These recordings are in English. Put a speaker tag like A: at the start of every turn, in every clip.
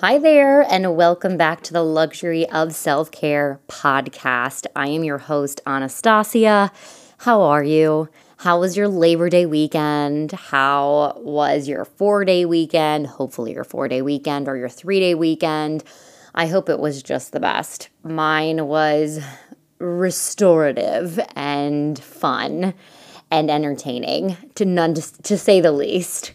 A: Hi there, and welcome back to the Luxury of Self Care podcast. I am your host, Anastasia. How are you? How was your Labor Day weekend? How was your four day weekend? Hopefully, your four day weekend or your three day weekend. I hope it was just the best. Mine was restorative and fun and entertaining, to none to, to say the least.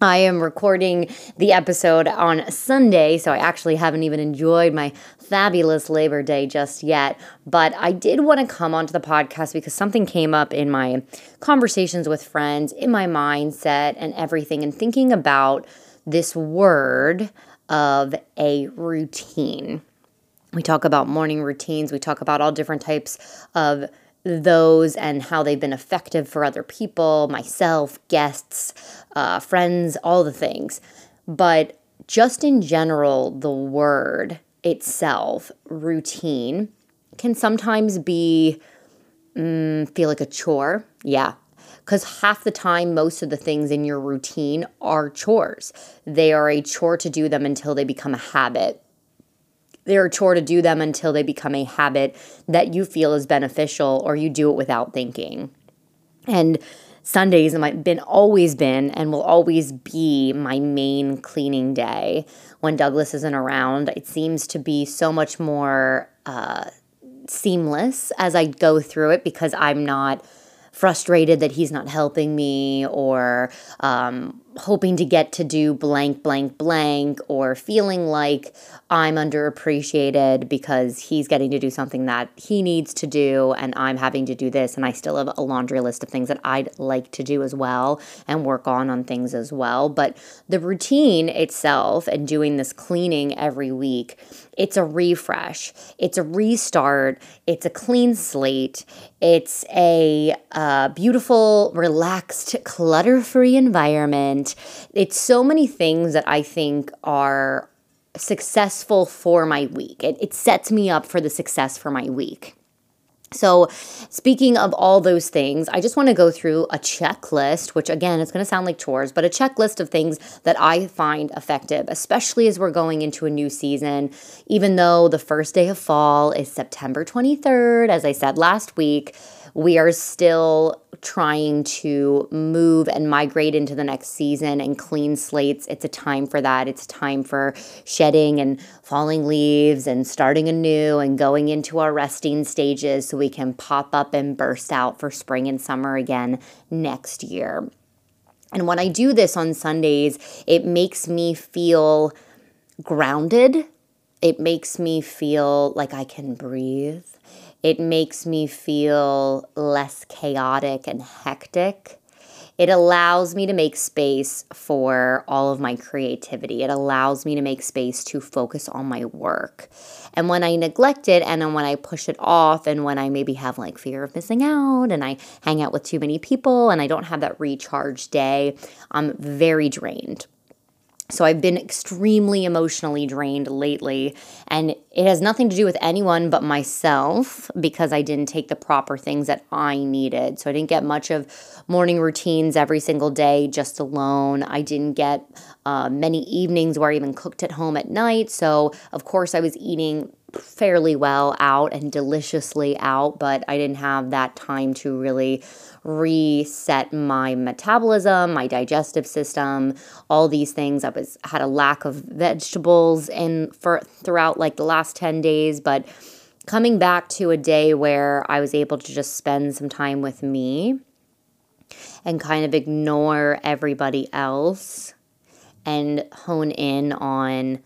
A: I am recording the episode on Sunday, so I actually haven't even enjoyed my fabulous Labor Day just yet. But I did want to come onto the podcast because something came up in my conversations with friends, in my mindset, and everything, and thinking about this word of a routine. We talk about morning routines, we talk about all different types of those and how they've been effective for other people, myself, guests, uh, friends, all the things. But just in general, the word itself, routine, can sometimes be, mm, feel like a chore. Yeah. Because half the time, most of the things in your routine are chores. They are a chore to do them until they become a habit they're a chore to do them until they become a habit that you feel is beneficial or you do it without thinking. And Sundays have been always been and will always be my main cleaning day. When Douglas isn't around, it seems to be so much more uh, seamless as I go through it because I'm not frustrated that he's not helping me or um, hoping to get to do blank, blank, blank, or feeling like I'm underappreciated because he's getting to do something that he needs to do and I'm having to do this. And I still have a laundry list of things that I'd like to do as well and work on on things as well. But the routine itself and doing this cleaning every week, it's a refresh, it's a restart, it's a clean slate, it's a uh, beautiful, relaxed, clutter free environment it's so many things that I think are successful for my week. It, it sets me up for the success for my week. So, speaking of all those things, I just want to go through a checklist, which again, it's going to sound like chores, but a checklist of things that I find effective, especially as we're going into a new season. Even though the first day of fall is September 23rd, as I said last week, we are still trying to move and migrate into the next season and clean slates. It's a time for that. It's a time for shedding and falling leaves and starting anew and going into our resting stages so we can pop up and burst out for spring and summer again next year. And when I do this on Sundays, it makes me feel grounded. It makes me feel like I can breathe. It makes me feel less chaotic and hectic. It allows me to make space for all of my creativity. It allows me to make space to focus on my work. And when I neglect it and then when I push it off and when I maybe have like fear of missing out and I hang out with too many people and I don't have that recharge day, I'm very drained. So I've been extremely emotionally drained lately, and it has nothing to do with anyone but myself because I didn't take the proper things that I needed. So I didn't get much of morning routines every single day just alone. I didn't get uh, many evenings where I even cooked at home at night. So, of course, I was eating fairly well out and deliciously out, but I didn't have that time to really reset my metabolism, my digestive system, all these things. I was had a lack of vegetables in for throughout like the last 10 days, but coming back to a day where I was able to just spend some time with me and kind of ignore everybody else and hone in on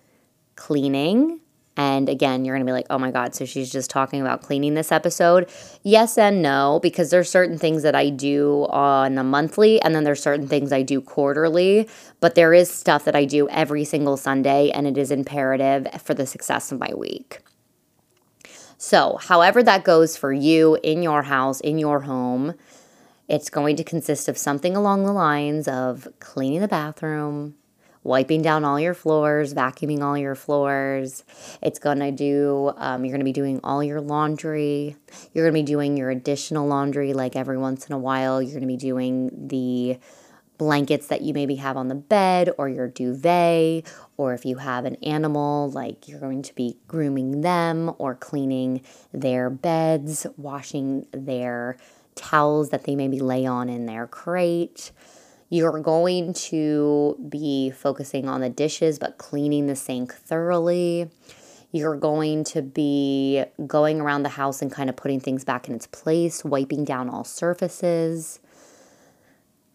A: cleaning. And again, you're going to be like, oh my God, so she's just talking about cleaning this episode. Yes and no, because there's certain things that I do on a monthly, and then there's certain things I do quarterly. But there is stuff that I do every single Sunday, and it is imperative for the success of my week. So, however that goes for you in your house, in your home, it's going to consist of something along the lines of cleaning the bathroom, wiping down all your floors, vacuuming all your floors. It's going to do, um, you're going to be doing all your laundry. You're going to be doing your additional laundry like every once in a while. You're going to be doing the blankets that you maybe have on the bed or your duvet, or if you have an animal, like you're going to be grooming them or cleaning their beds, washing their towels that they maybe lay on in their crate. You're going to be focusing on the dishes, but cleaning the sink thoroughly. You're going to be going around the house and kind of putting things back in its place, wiping down all surfaces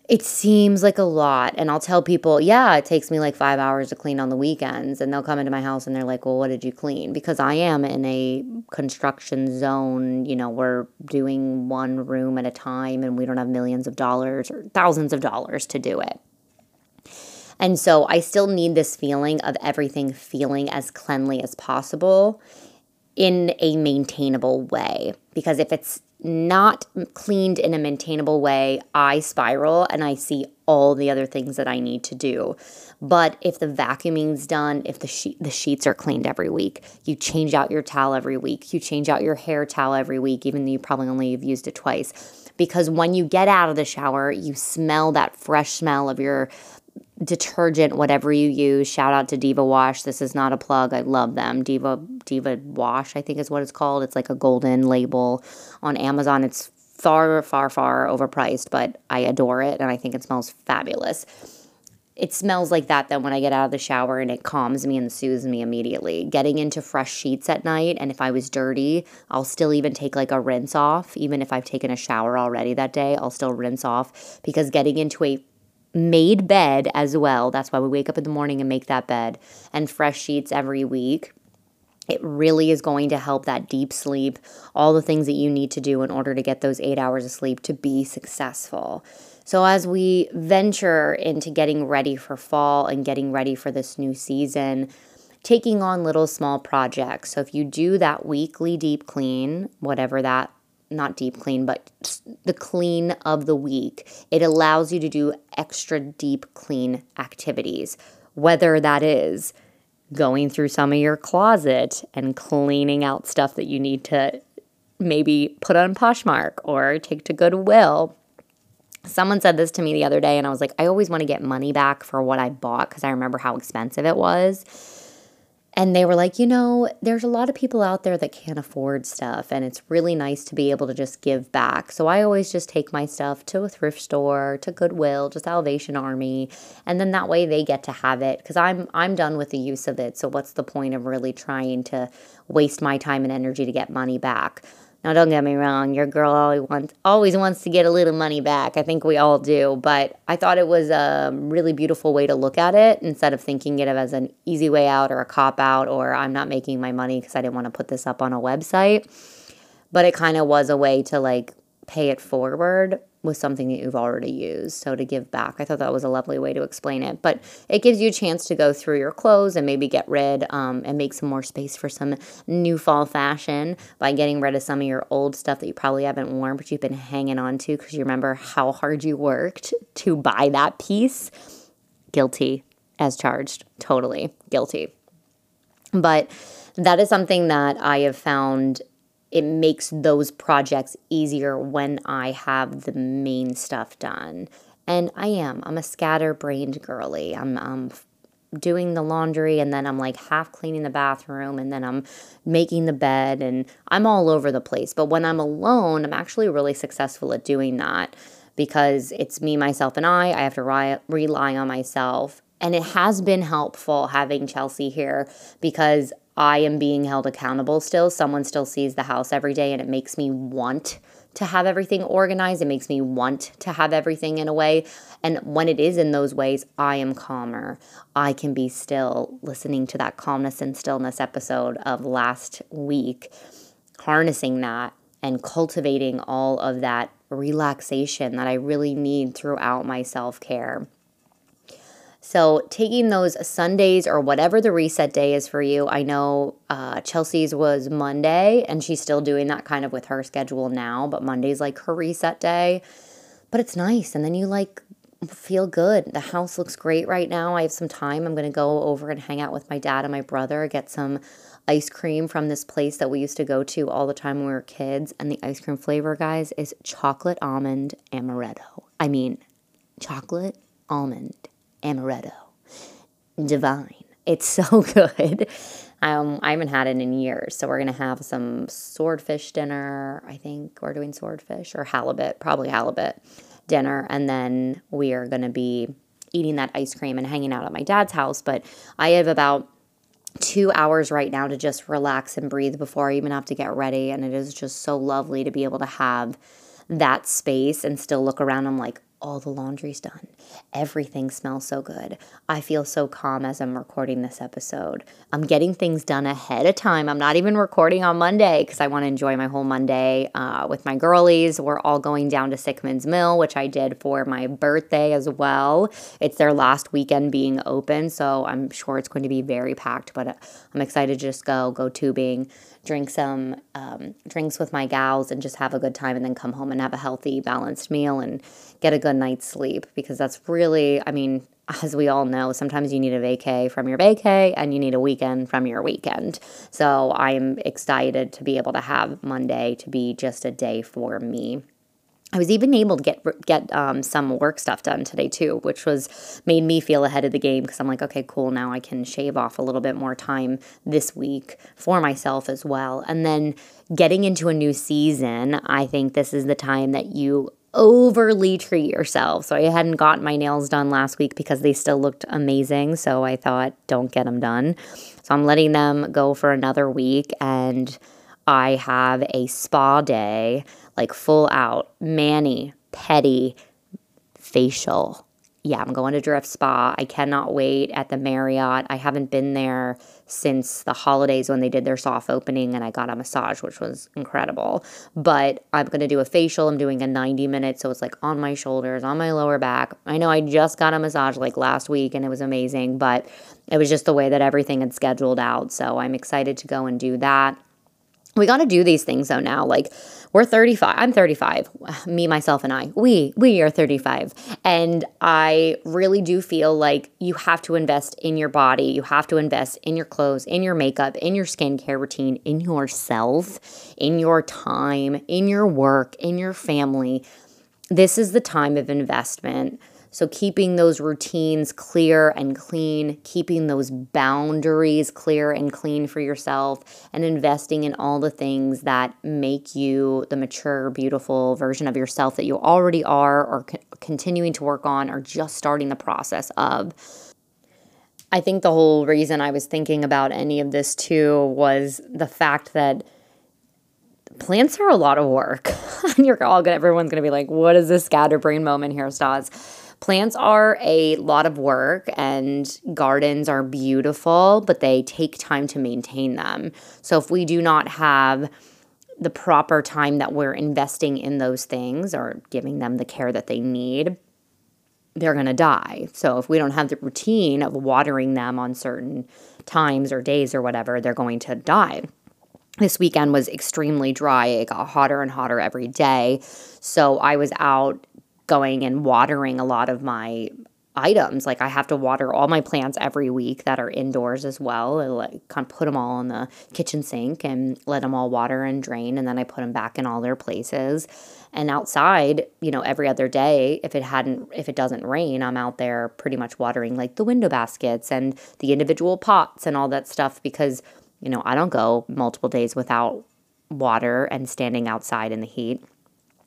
A: it seems like a lot. And I'll tell people, yeah, it takes me like five hours to clean on the weekends. And they'll come into my house and they're like, well, what did you clean? Because I am in a construction zone. You know, we're doing one room at a time and we don't have millions of dollars or thousands of dollars to do it. And so I still need this feeling of everything feeling as cleanly as possible in a maintainable way. Because if it's not cleaned in a maintainable way, I spiral and I see all the other things that I need to do. But if the vacuuming's done, if the sheet the sheets are cleaned every week, you change out your towel every week, you change out your hair towel every week, even though you probably only have used it twice. Because when you get out of the shower, you smell that fresh smell of your detergent, whatever you use. Shout out to Diva Wash. This is not a plug. I love them. Diva Diva Wash, I think is what it's called. It's like a golden label on Amazon. It's far, far, far overpriced, but I adore it and I think it smells fabulous. It smells like that then when I get out of the shower and it calms me and soothes me immediately. Getting into fresh sheets at night, and if I was dirty, I'll still even take like a rinse off. Even if I've taken a shower already that day, I'll still rinse off because getting into a made bed as well. That's why we wake up in the morning and make that bed and fresh sheets every week. It really is going to help that deep sleep, all the things that you need to do in order to get those eight hours of sleep to be successful. So, as we venture into getting ready for fall and getting ready for this new season, taking on little small projects. So, if you do that weekly deep clean, whatever that not deep clean, but the clean of the week. It allows you to do extra deep clean activities, whether that is going through some of your closet and cleaning out stuff that you need to maybe put on Poshmark or take to Goodwill. Someone said this to me the other day, and I was like, I always want to get money back for what I bought because I remember how expensive it was. And they were like, you know, there's a lot of people out there that can't afford stuff, and it's really nice to be able to just give back. So I always just take my stuff to a thrift store, to Goodwill, to Salvation Army, and then that way they get to have it because I'm I'm done with the use of it. So what's the point of really trying to waste my time and energy to get money back? Now, don't get me wrong, your girl always wants, always wants to get a little money back. I think we all do. But I thought it was a um, really beautiful way to look at it instead of thinking it as an easy way out or a cop out or I'm not making my money because I didn't want to put this up on a website. But it kind of was a way to like pay it forward with something that you've already used. So to give back, I thought that was a lovely way to explain it. But it gives you a chance to go through your clothes and maybe get rid um, and make some more space for some new fall fashion by getting rid of some of your old stuff that you probably haven't worn, but you've been hanging on to because you remember how hard you worked to buy that piece. Guilty as charged. Totally guilty. But that is something that I have found it makes those projects easier when I have the main stuff done. And I am. I'm a scatterbrained girly. I'm, I'm doing the laundry and then I'm like half cleaning the bathroom and then I'm making the bed and I'm all over the place. But when I'm alone, I'm actually really successful at doing that because it's me, myself, and I. I have to ri- rely on myself. And it has been helpful having Chelsea here because I am being held accountable still. Someone still sees the house every day and it makes me want to have everything organized. It makes me want to have everything in a way. And when it is in those ways, I am calmer. I can be still listening to that calmness and stillness episode of last week, harnessing that and cultivating all of that relaxation that I really need throughout my self care. So, taking those Sundays or whatever the reset day is for you, I know uh, Chelsea's was Monday and she's still doing that kind of with her schedule now, but Monday's like her reset day. But it's nice. And then you like feel good. The house looks great right now. I have some time. I'm going to go over and hang out with my dad and my brother, get some ice cream from this place that we used to go to all the time when we were kids. And the ice cream flavor, guys, is chocolate almond amaretto. I mean, chocolate almond amaretto. Divine. It's so good. Um, I haven't had it in years, so we're gonna have some swordfish dinner. I think we're doing swordfish or halibut, probably halibut dinner, and then we are gonna be eating that ice cream and hanging out at my dad's house. But I have about two hours right now to just relax and breathe before I even have to get ready, and it is just so lovely to be able to have that space and still look around. I'm like, all the laundry's done. Everything smells so good. I feel so calm as I'm recording this episode. I'm getting things done ahead of time. I'm not even recording on Monday because I want to enjoy my whole Monday uh, with my girlies. We're all going down to Sickman's Mill, which I did for my birthday as well. It's their last weekend being open, so I'm sure it's going to be very packed, but I'm excited to just go, go tubing drink some um, drinks with my gals and just have a good time and then come home and have a healthy, balanced meal and get a good night's sleep because that's really, I mean, as we all know, sometimes you need a vacay from your vacay and you need a weekend from your weekend. So I'm excited to be able to have Monday to be just a day for me. I was even able to get get um, some work stuff done today too, which was made me feel ahead of the game because I'm like, okay, cool. Now I can shave off a little bit more time this week for myself as well. And then getting into a new season, I think this is the time that you overly treat yourself. So I hadn't gotten my nails done last week because they still looked amazing. So I thought, don't get them done. So I'm letting them go for another week and I have a spa day like full out, mani, pedi, facial. Yeah, I'm going to Drift Spa. I cannot wait at the Marriott. I haven't been there since the holidays when they did their soft opening and I got a massage, which was incredible. But I'm going to do a facial. I'm doing a 90 minute. So it's like on my shoulders, on my lower back. I know I just got a massage like last week and it was amazing, but it was just the way that everything had scheduled out. So I'm excited to go and do that. We got to do these things though now. Like, we're 35 i'm 35 me myself and i we we are 35 and i really do feel like you have to invest in your body you have to invest in your clothes in your makeup in your skincare routine in yourself in your time in your work in your family this is the time of investment so, keeping those routines clear and clean, keeping those boundaries clear and clean for yourself, and investing in all the things that make you the mature, beautiful version of yourself that you already are, or co- continuing to work on, or just starting the process of. I think the whole reason I was thinking about any of this too was the fact that plants are a lot of work. and you're all good. Everyone's going to be like, what is this scatterbrain moment here, Stas? Plants are a lot of work and gardens are beautiful, but they take time to maintain them. So if we do not have the proper time that we're investing in those things or giving them the care that they need, they're going to die. So if we don't have the routine of watering them on certain times or days or whatever, they're going to die. This weekend was extremely dry. It got hotter and hotter every day. So I was out going and watering a lot of my items. Like I have to water all my plants every week that are indoors as well. I like kind of put them all in the kitchen sink and let them all water and drain, and then I put them back in all their places. And outside, you know, every other day, if it hadn't, if it doesn't rain, I'm out there pretty much watering like the window baskets and the individual pots and all that stuff because you know I don't go multiple days without water and standing outside in the heat.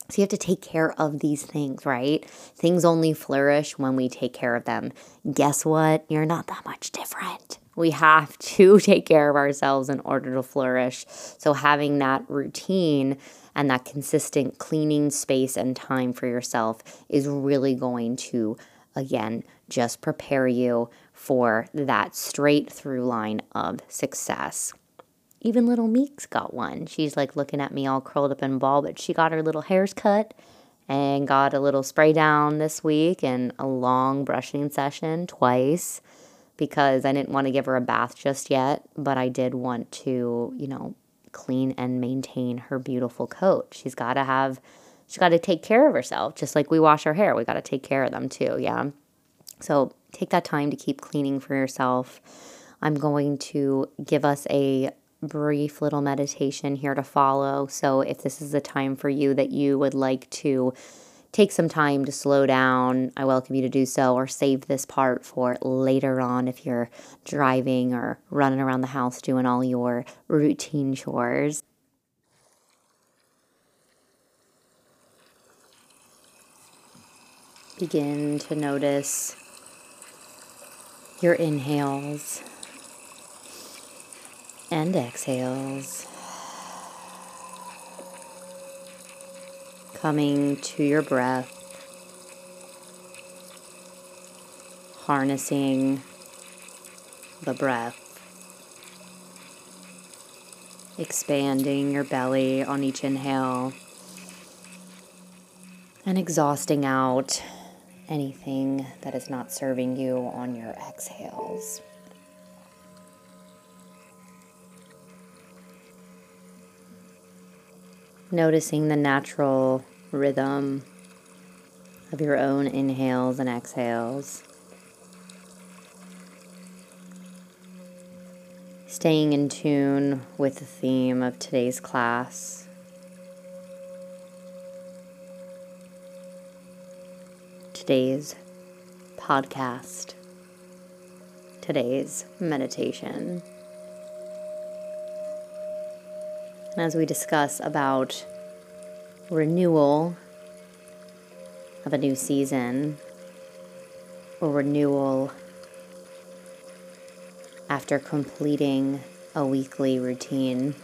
A: So you have to take care of these things, right? Things only flourish when we take care of them. Guess what? You're not that much different. We have to take care of ourselves in order to flourish. So, having that routine and that consistent cleaning space and time for yourself is really going to, again, just prepare you for that straight through line of success. Even little Meeks got one. She's like looking at me all curled up in a ball, but she got her little hairs cut and got a little spray down this week and a long brushing session twice because I didn't want to give her a bath just yet, but I did want to, you know, clean and maintain her beautiful coat. She's got to have, she's got to take care of herself, just like we wash our hair. We got to take care of them too, yeah. So take that time to keep cleaning for yourself. I'm going to give us a brief little meditation here to follow. So, if this is a time for you that you would like to take some time to slow down, I welcome you to do so, or save this part for later on if you're driving or running around the house doing all your routine chores. Begin to notice your inhales and exhales. Coming to your breath, harnessing the breath, expanding your belly on each inhale, and exhausting out anything that is not serving you on your exhales. Noticing the natural rhythm of your own inhales and exhales. Staying in tune with the theme of today's class. Today's podcast. Today's meditation. And as we discuss about renewal of a new season or renewal after completing a weekly routine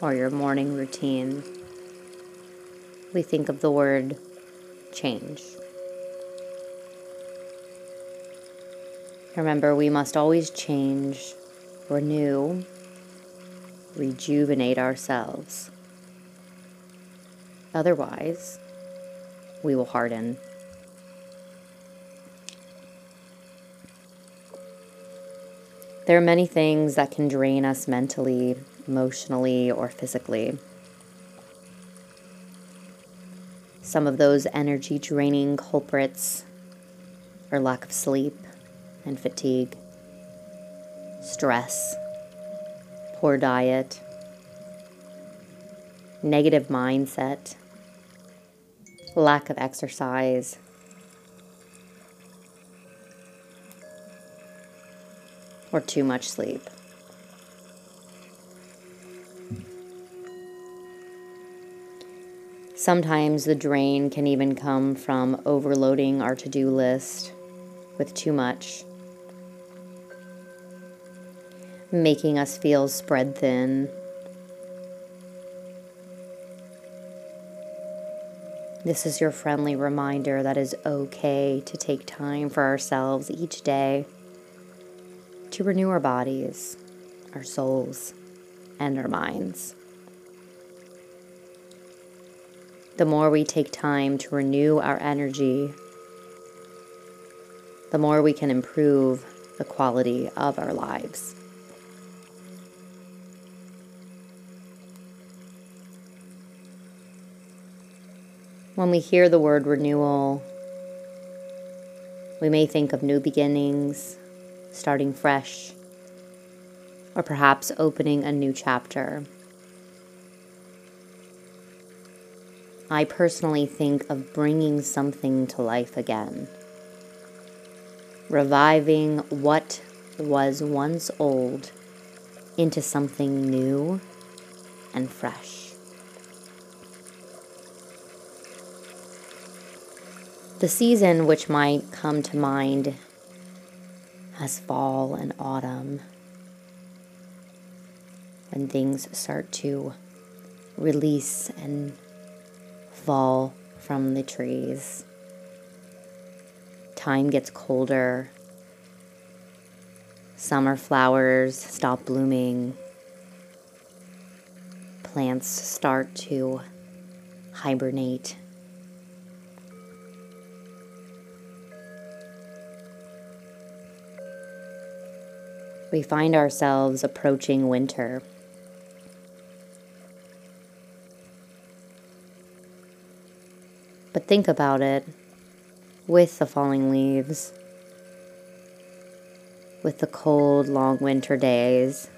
A: or your morning routine, we think of the word change. Remember, we must always change, renew, rejuvenate ourselves. Otherwise, we will harden. There are many things that can drain us mentally, emotionally, or physically. Some of those energy draining culprits are lack of sleep and fatigue, stress, poor diet, negative mindset, lack of exercise, or too much sleep. Sometimes the drain can even come from overloading our to do list with too much making us feel spread thin. This is your friendly reminder that it's okay to take time for ourselves each day to renew our bodies, our souls, and our minds. The more we take time to renew our energy, the more we can improve the quality of our lives. When we hear the word renewal, we may think of new beginnings, starting fresh, or perhaps opening a new chapter. I personally think of bringing something to life again, reviving what was once old into something new and fresh. The season which might come to mind as fall and autumn, when things start to release and fall from the trees. Time gets colder. Summer flowers stop blooming. Plants start to hibernate. We find ourselves approaching winter. But think about it with the falling leaves, with the cold, long winter days.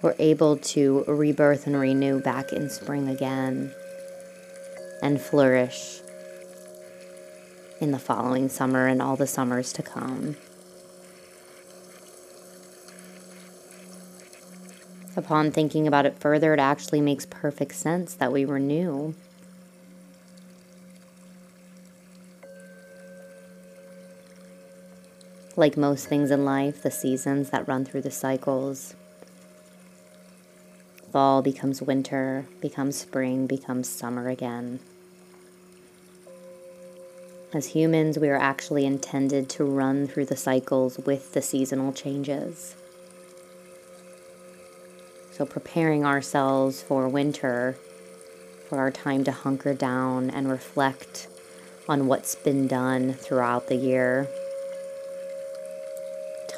A: We're able to rebirth and renew back in spring again and flourish in the following summer and all the summers to come. Upon thinking about it further, it actually makes perfect sense that we renew. Like most things in life, the seasons that run through the cycles. Fall becomes winter, becomes spring, becomes summer again. As humans, we are actually intended to run through the cycles with the seasonal changes. So, preparing ourselves for winter, for our time to hunker down and reflect on what's been done throughout the year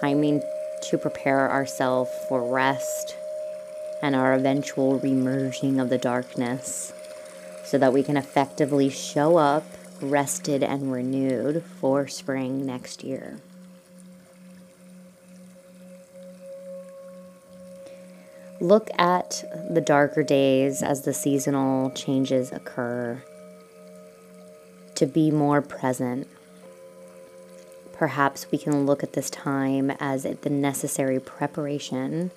A: timing to prepare ourselves for rest and our eventual remerging of the darkness so that we can effectively show up rested and renewed for spring next year. Look at the darker days as the seasonal changes occur to be more present Perhaps we can look at this time as the necessary preparation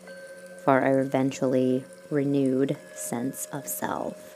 A: for our eventually renewed sense of self.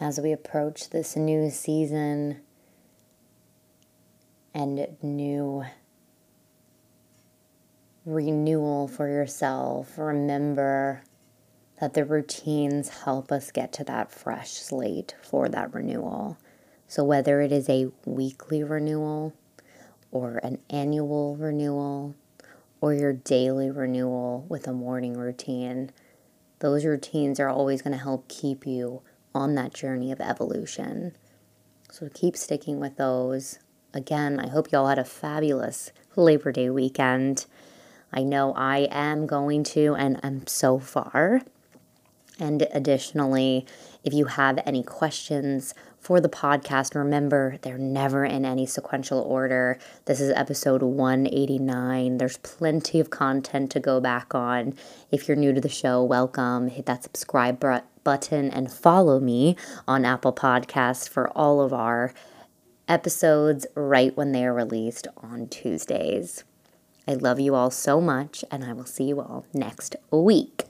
A: As we approach this new season and new renewal for yourself, remember that the routines help us get to that fresh slate for that renewal. So, whether it is a weekly renewal or an annual renewal or your daily renewal with a morning routine, those routines are always going to help keep you on that journey of evolution. So keep sticking with those. Again, I hope y'all had a fabulous Labor Day weekend. I know I am going to, and I'm so far. And additionally, if you have any questions for the podcast, remember they're never in any sequential order. This is episode 189. There's plenty of content to go back on. If you're new to the show, welcome. Hit that subscribe button and follow me on Apple Podcasts for all of our episodes right when they are released on Tuesdays. I love you all so much, and I will see you all next week.